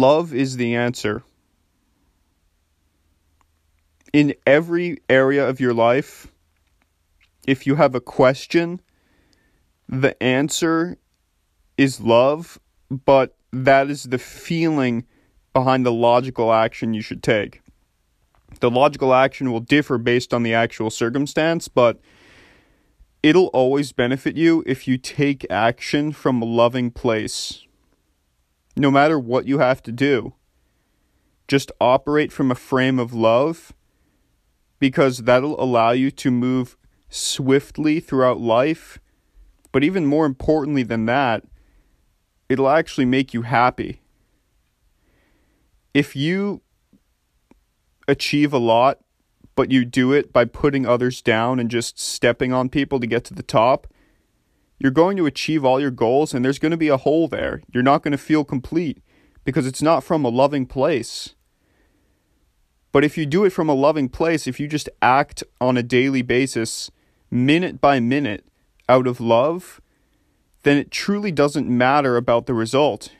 Love is the answer. In every area of your life, if you have a question, the answer is love, but that is the feeling behind the logical action you should take. The logical action will differ based on the actual circumstance, but it'll always benefit you if you take action from a loving place. No matter what you have to do, just operate from a frame of love because that'll allow you to move swiftly throughout life. But even more importantly than that, it'll actually make you happy. If you achieve a lot, but you do it by putting others down and just stepping on people to get to the top, you're going to achieve all your goals and there's going to be a hole there. You're not going to feel complete because it's not from a loving place. But if you do it from a loving place, if you just act on a daily basis, minute by minute, out of love, then it truly doesn't matter about the result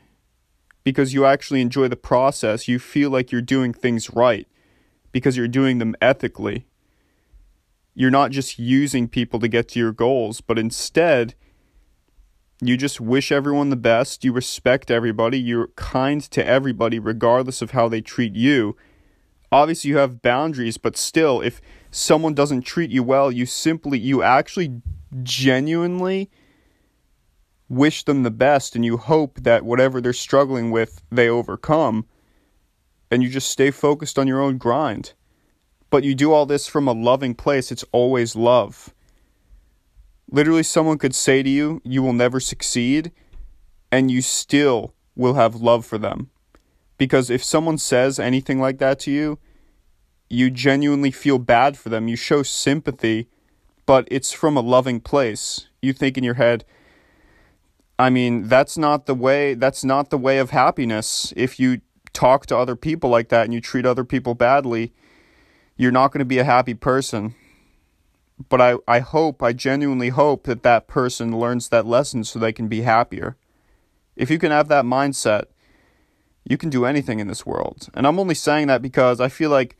because you actually enjoy the process. You feel like you're doing things right because you're doing them ethically. You're not just using people to get to your goals, but instead, you just wish everyone the best. You respect everybody. You're kind to everybody, regardless of how they treat you. Obviously, you have boundaries, but still, if someone doesn't treat you well, you simply, you actually genuinely wish them the best and you hope that whatever they're struggling with, they overcome and you just stay focused on your own grind. But you do all this from a loving place, it's always love. Literally, someone could say to you, You will never succeed, and you still will have love for them. Because if someone says anything like that to you, you genuinely feel bad for them. You show sympathy, but it's from a loving place. You think in your head, I mean, that's not the way that's not the way of happiness. If you talk to other people like that and you treat other people badly, you're not going to be a happy person. But I, I hope, I genuinely hope that that person learns that lesson so they can be happier. If you can have that mindset, you can do anything in this world. And I'm only saying that because I feel like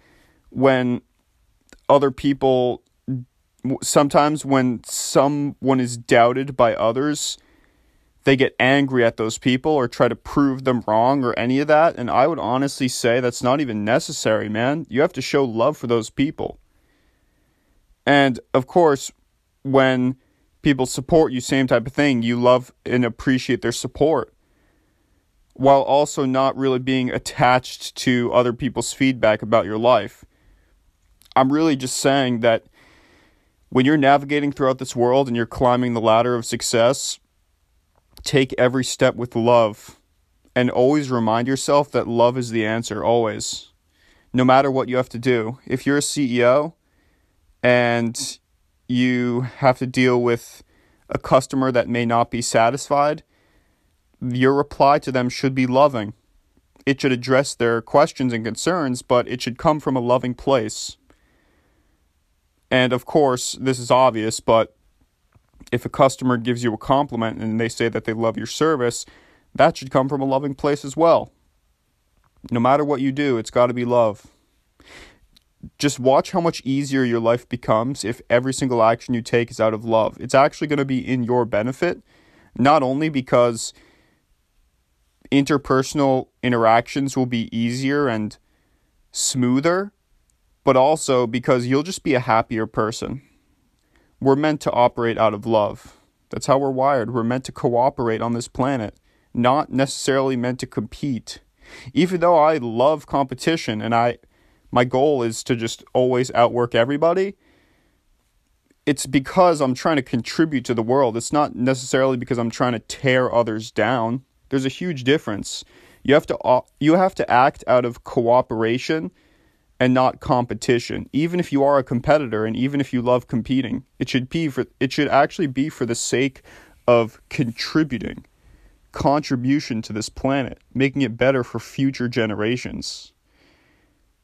when other people, sometimes when someone is doubted by others, they get angry at those people or try to prove them wrong or any of that. And I would honestly say that's not even necessary, man. You have to show love for those people. And of course, when people support you, same type of thing, you love and appreciate their support while also not really being attached to other people's feedback about your life. I'm really just saying that when you're navigating throughout this world and you're climbing the ladder of success, take every step with love and always remind yourself that love is the answer, always. No matter what you have to do. If you're a CEO and you have to deal with a customer that may not be satisfied, your reply to them should be loving. It should address their questions and concerns, but it should come from a loving place. And of course, this is obvious, but if a customer gives you a compliment and they say that they love your service, that should come from a loving place as well. No matter what you do, it's got to be love. Just watch how much easier your life becomes if every single action you take is out of love. It's actually going to be in your benefit, not only because interpersonal interactions will be easier and smoother, but also because you'll just be a happier person. We're meant to operate out of love. That's how we're wired. We're meant to cooperate on this planet, not necessarily meant to compete. Even though I love competition and I my goal is to just always outwork everybody, it's because I'm trying to contribute to the world. It's not necessarily because I'm trying to tear others down. There's a huge difference. You have to you have to act out of cooperation and not competition. Even if you are a competitor and even if you love competing, it should be for it should actually be for the sake of contributing contribution to this planet, making it better for future generations.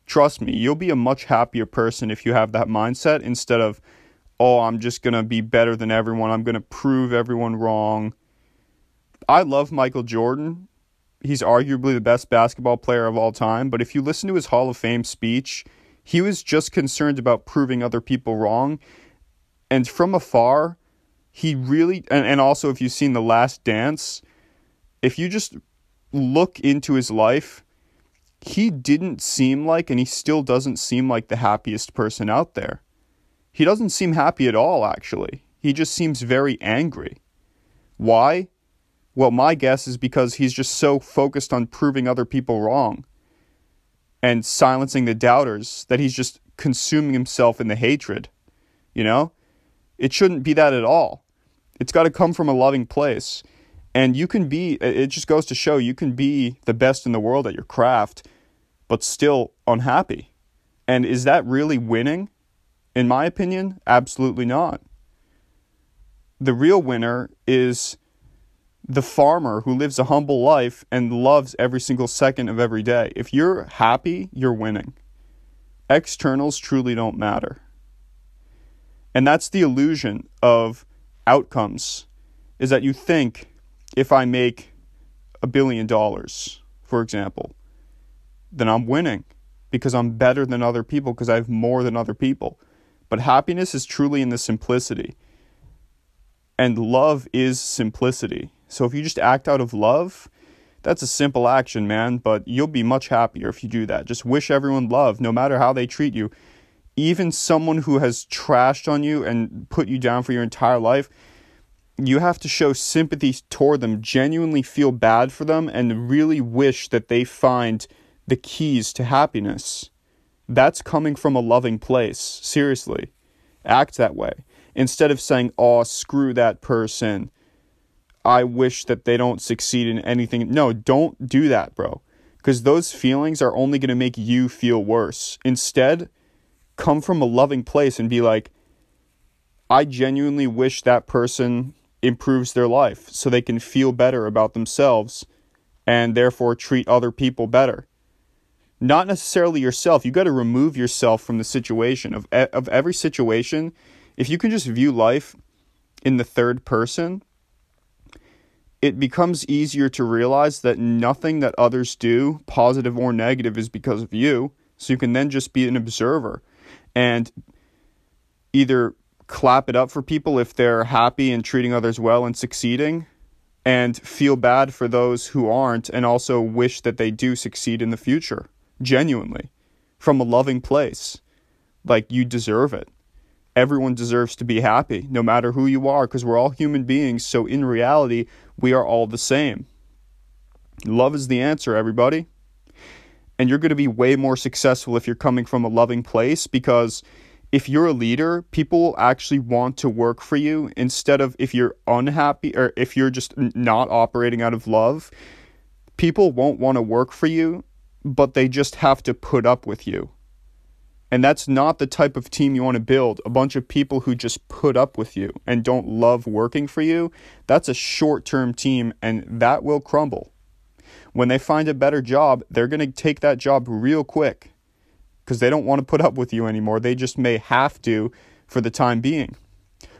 Trust me, you'll be a much happier person if you have that mindset instead of oh, I'm just going to be better than everyone. I'm going to prove everyone wrong. I love Michael Jordan he's arguably the best basketball player of all time, but if you listen to his Hall of Fame speech, he was just concerned about proving other people wrong. And from afar, he really, and, and also if you've seen The Last Dance, if you just look into his life, he didn't seem like, and he still doesn't seem like the happiest person out there. He doesn't seem happy at all, actually. He just seems very angry. Why? Well, my guess is because he's just so focused on proving other people wrong and silencing the doubters that he's just consuming himself in the hatred. You know? It shouldn't be that at all. It's got to come from a loving place. And you can be, it just goes to show you can be the best in the world at your craft, but still unhappy. And is that really winning? In my opinion, absolutely not. The real winner is the farmer who lives a humble life and loves every single second of every day. If you're happy, you're winning. Externals truly don't matter. And that's the illusion of outcomes is that you think if I make a billion dollars, for example, then I'm winning because I'm better than other people because I have more than other people. But happiness is truly in the simplicity. And love is simplicity. So if you just act out of love, that's a simple action, man, but you'll be much happier if you do that. Just wish everyone love, no matter how they treat you. Even someone who has trashed on you and put you down for your entire life, you have to show sympathy toward them, genuinely feel bad for them, and really wish that they find the keys to happiness. That's coming from a loving place. Seriously. Act that way. Instead of saying, oh, screw that person. I wish that they don't succeed in anything. No, don't do that, bro. Because those feelings are only going to make you feel worse. Instead, come from a loving place and be like, I genuinely wish that person improves their life so they can feel better about themselves and therefore treat other people better. Not necessarily yourself. You got to remove yourself from the situation of of every situation. If you can just view life in the third person, it becomes easier to realize that nothing that others do, positive or negative, is because of you. So you can then just be an observer and either clap it up for people if they're happy and treating others well and succeeding and feel bad for those who aren't and also wish that they do succeed in the future genuinely from a loving place. Like you deserve it. Everyone deserves to be happy no matter who you are because we're all human beings so in reality we are all the same. Love is the answer everybody. And you're going to be way more successful if you're coming from a loving place because if you're a leader, people actually want to work for you instead of if you're unhappy or if you're just not operating out of love. People won't want to work for you, but they just have to put up with you. And that's not the type of team you want to build. A bunch of people who just put up with you and don't love working for you. That's a short term team, and that will crumble. When they find a better job, they're going to take that job real quick because they don't want to put up with you anymore. They just may have to for the time being.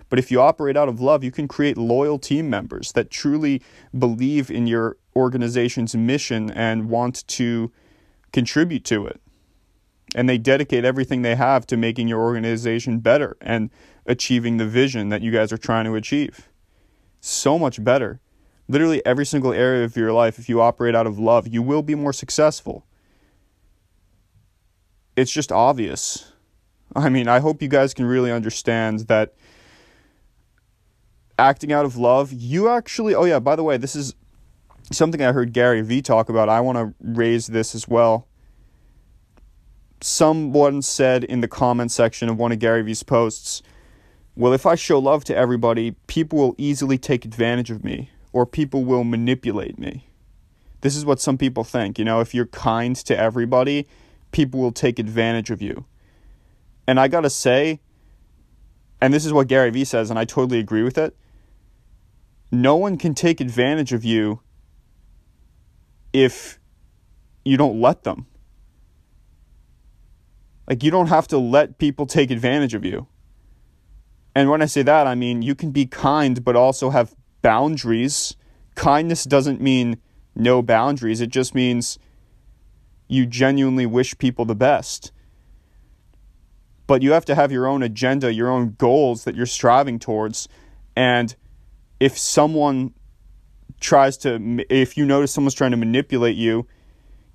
But if you operate out of love, you can create loyal team members that truly believe in your organization's mission and want to contribute to it. And they dedicate everything they have to making your organization better and achieving the vision that you guys are trying to achieve. So much better. Literally every single area of your life, if you operate out of love, you will be more successful it's just obvious. I mean, I hope you guys can really understand that acting out of love, you actually, oh yeah, by the way, this is something I heard Gary Vee talk about. I want to raise this as well. Someone said in the comment section of one of Gary Vee's posts, well, if I show love to everybody, people will easily take advantage of me or people will manipulate me. This is what some people think. You know, if you're kind to everybody, people will take advantage of you. And I got to say, and this is what Gary Vee says, and I totally agree with it. No one can take advantage of you if you don't let them. Like, you don't have to let people take advantage of you. And when I say that, I mean you can be kind, but also have boundaries. Kindness doesn't mean no boundaries. It just means you genuinely wish people the best. But you have to have your own agenda, your own goals that you're striving towards. And if someone tries to, if you notice someone's trying to manipulate you,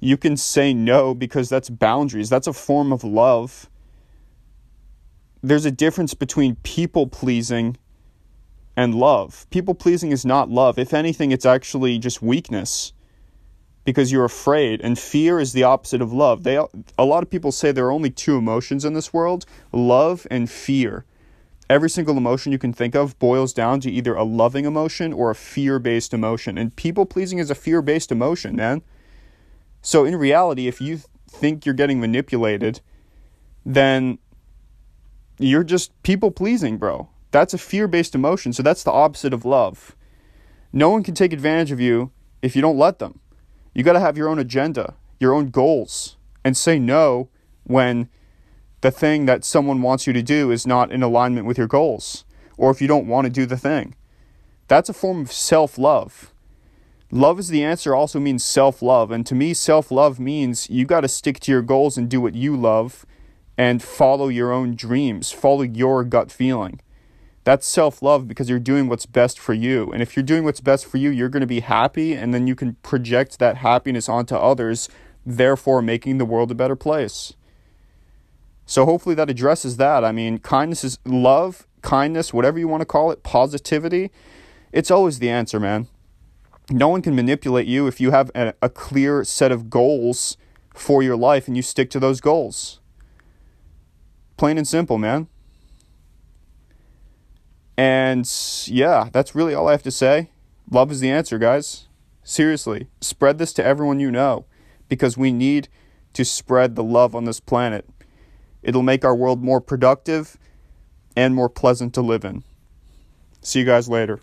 you can say no because that's boundaries. That's a form of love. There's a difference between people pleasing and love. People pleasing is not love. If anything, it's actually just weakness because you're afraid and fear is the opposite of love. They a lot of people say there are only two emotions in this world, love and fear. Every single emotion you can think of boils down to either a loving emotion or a fear-based emotion. And people pleasing is a fear-based emotion, man. So in reality, if you think you're getting manipulated, then you're just people pleasing, bro. That's a fear based emotion. So that's the opposite of love. No one can take advantage of you if you don't let them. You got to have your own agenda, your own goals, and say no when the thing that someone wants you to do is not in alignment with your goals, or if you don't want to do the thing. That's a form of self love. Love is the answer also means self love. And to me, self love means you got to stick to your goals and do what you love and follow your own dreams, follow your gut feeling. That's self love because you're doing what's best for you. And if you're doing what's best for you, you're going to be happy, and then you can project that happiness onto others, therefore making the world a better place. So hopefully that addresses that. I mean, kindness is love, kindness, whatever you want to call it, positivity. It's always the answer, man. No one can manipulate you if you have a, a clear set of goals for your life and you stick to those goals. Plain and simple, man. And yeah, that's really all I have to say. Love is the answer, guys. Seriously, spread this to everyone you know because we need to spread the love on this planet. It'll make our world more productive and more pleasant to live in. See you guys later.